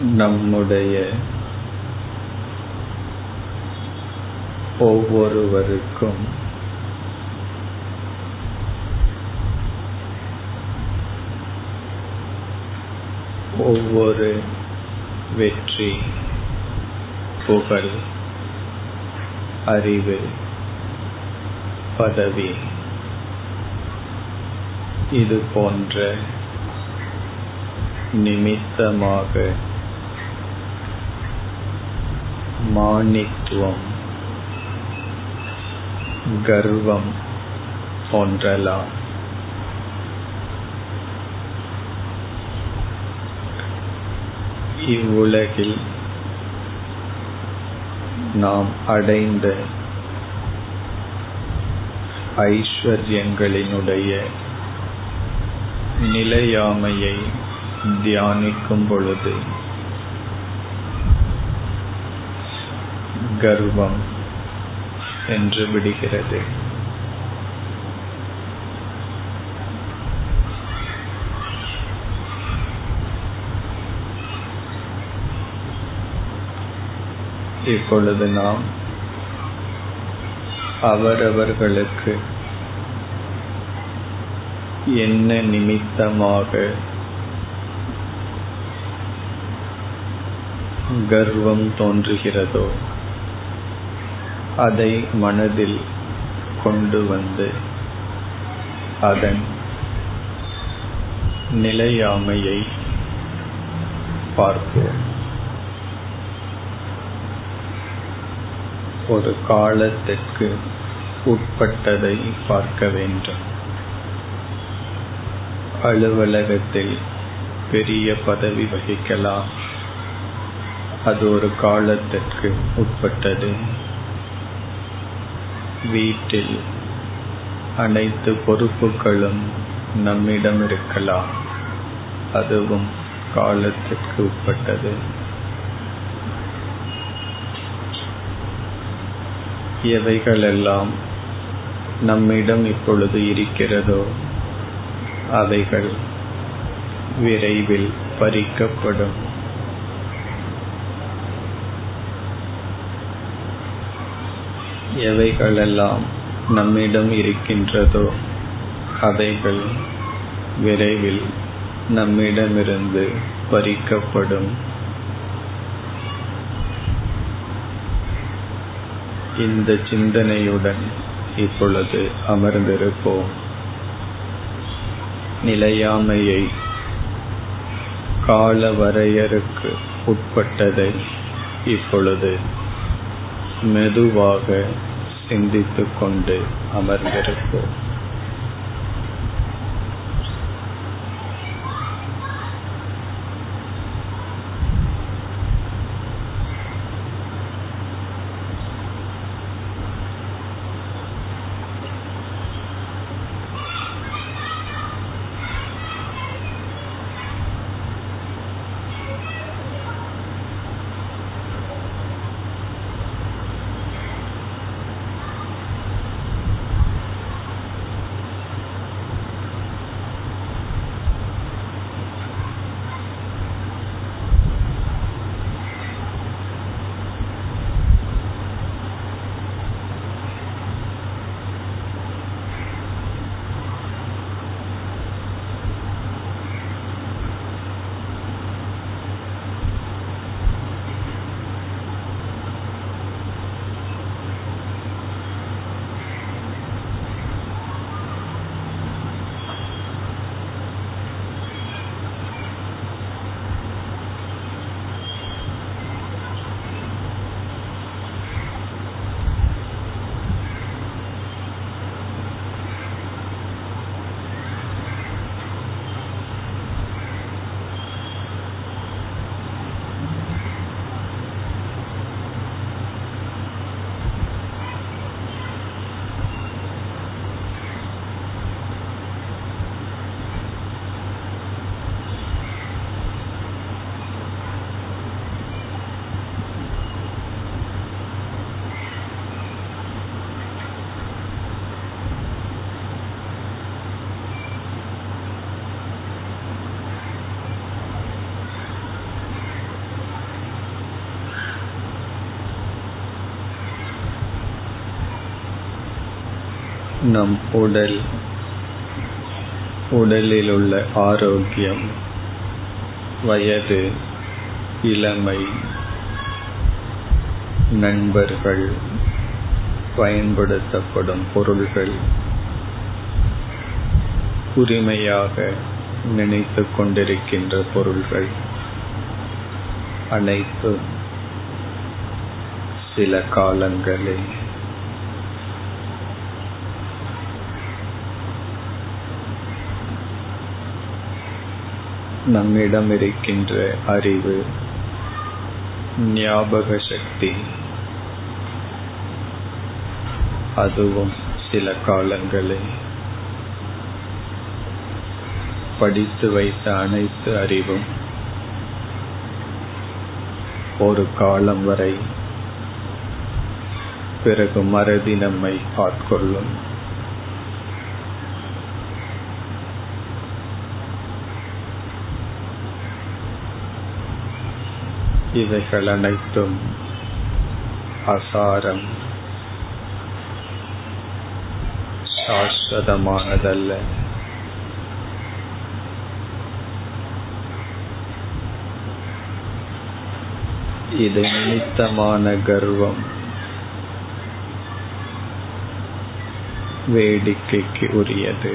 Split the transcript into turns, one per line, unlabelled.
நம்முடைய ஒவ்வொருவருக்கும் ஒவ்வொரு வெற்றி புகழ் அறிவு பதவி இது போன்ற நிமித்தமாக மானித்துவம் கர்வம் போன்றலாம் இவ்வுலகில் நாம் அடைந்த ஐஸ்வர்யங்களினுடைய நிலையாமையை தியானிக்கும் பொழுது கர்வம் என்று விடுகிறது. இப்பொழுது நாம் அவரவர்களுக்கு என்ன நிமித்தமாக கர்வம் தோன்றுகிறதோ அதை மனதில் கொண்டு வந்து அதன் நிலையாமையை பார்ப்போம். ஒரு காலத்திற்கு உட்பட்டதை பார்க்க வேண்டும். அலுவலகத்தில் பெரிய பதவி வகிக்கலாம். அது ஒரு காலத்திற்கு உட்பட்டது. வீட்டில் அனைத்து பொறுப்புகளும் நம்மிடம் இருக்கலாம் அதுவும் காலத்திற்கு உட்பட்டது. எவைகளெல்லாம் நம்மிடம் இப்பொழுது இருக்கிறதோ அவைகள் விரைவில் பறிக்கப்படும். எவைகளெல்லாம் நம்மிடம் இருக்கின்றதோ அவைகள் விரைவில் நம்மிடமிருந்து பறிக்கப்படும். இந்த சிந்தனையுடன் இப்பொழுது அமர்ந்திருப்போம். நிலையாமையை கால வரையறுக்கு உட்பட்டதை இப்பொழுது மெதுவாக சிந்தித்துக்கொண்டு அமர்ந்திருப்போம். நம் உடல் உடலில் உள்ள ஆரோக்கியம் வயது இளமை நண்பர்கள் பயன்படுத்தப்படும் பொருள்கள் உரிமையாக நினைத்து கொண்டிருக்கின்ற பொருள்கள் அனைத்து சில காலங்களில் நம்மிடம் இருக்கின்ற அறிவு ஞாபக சக்தி அதுவும் சில காலங்களில் படித்து வைத்த அனைத்து அறிவும் ஒரு காலம் வரை பிறகு மறதி நம்மை ஆட்கொள்ளும் இவைகள் அனைத்தும் அசாரம் சாஸ்வதமானதல்ல இது நிமித்தமான கர்வம் வேடிக்கைக்கு உரியது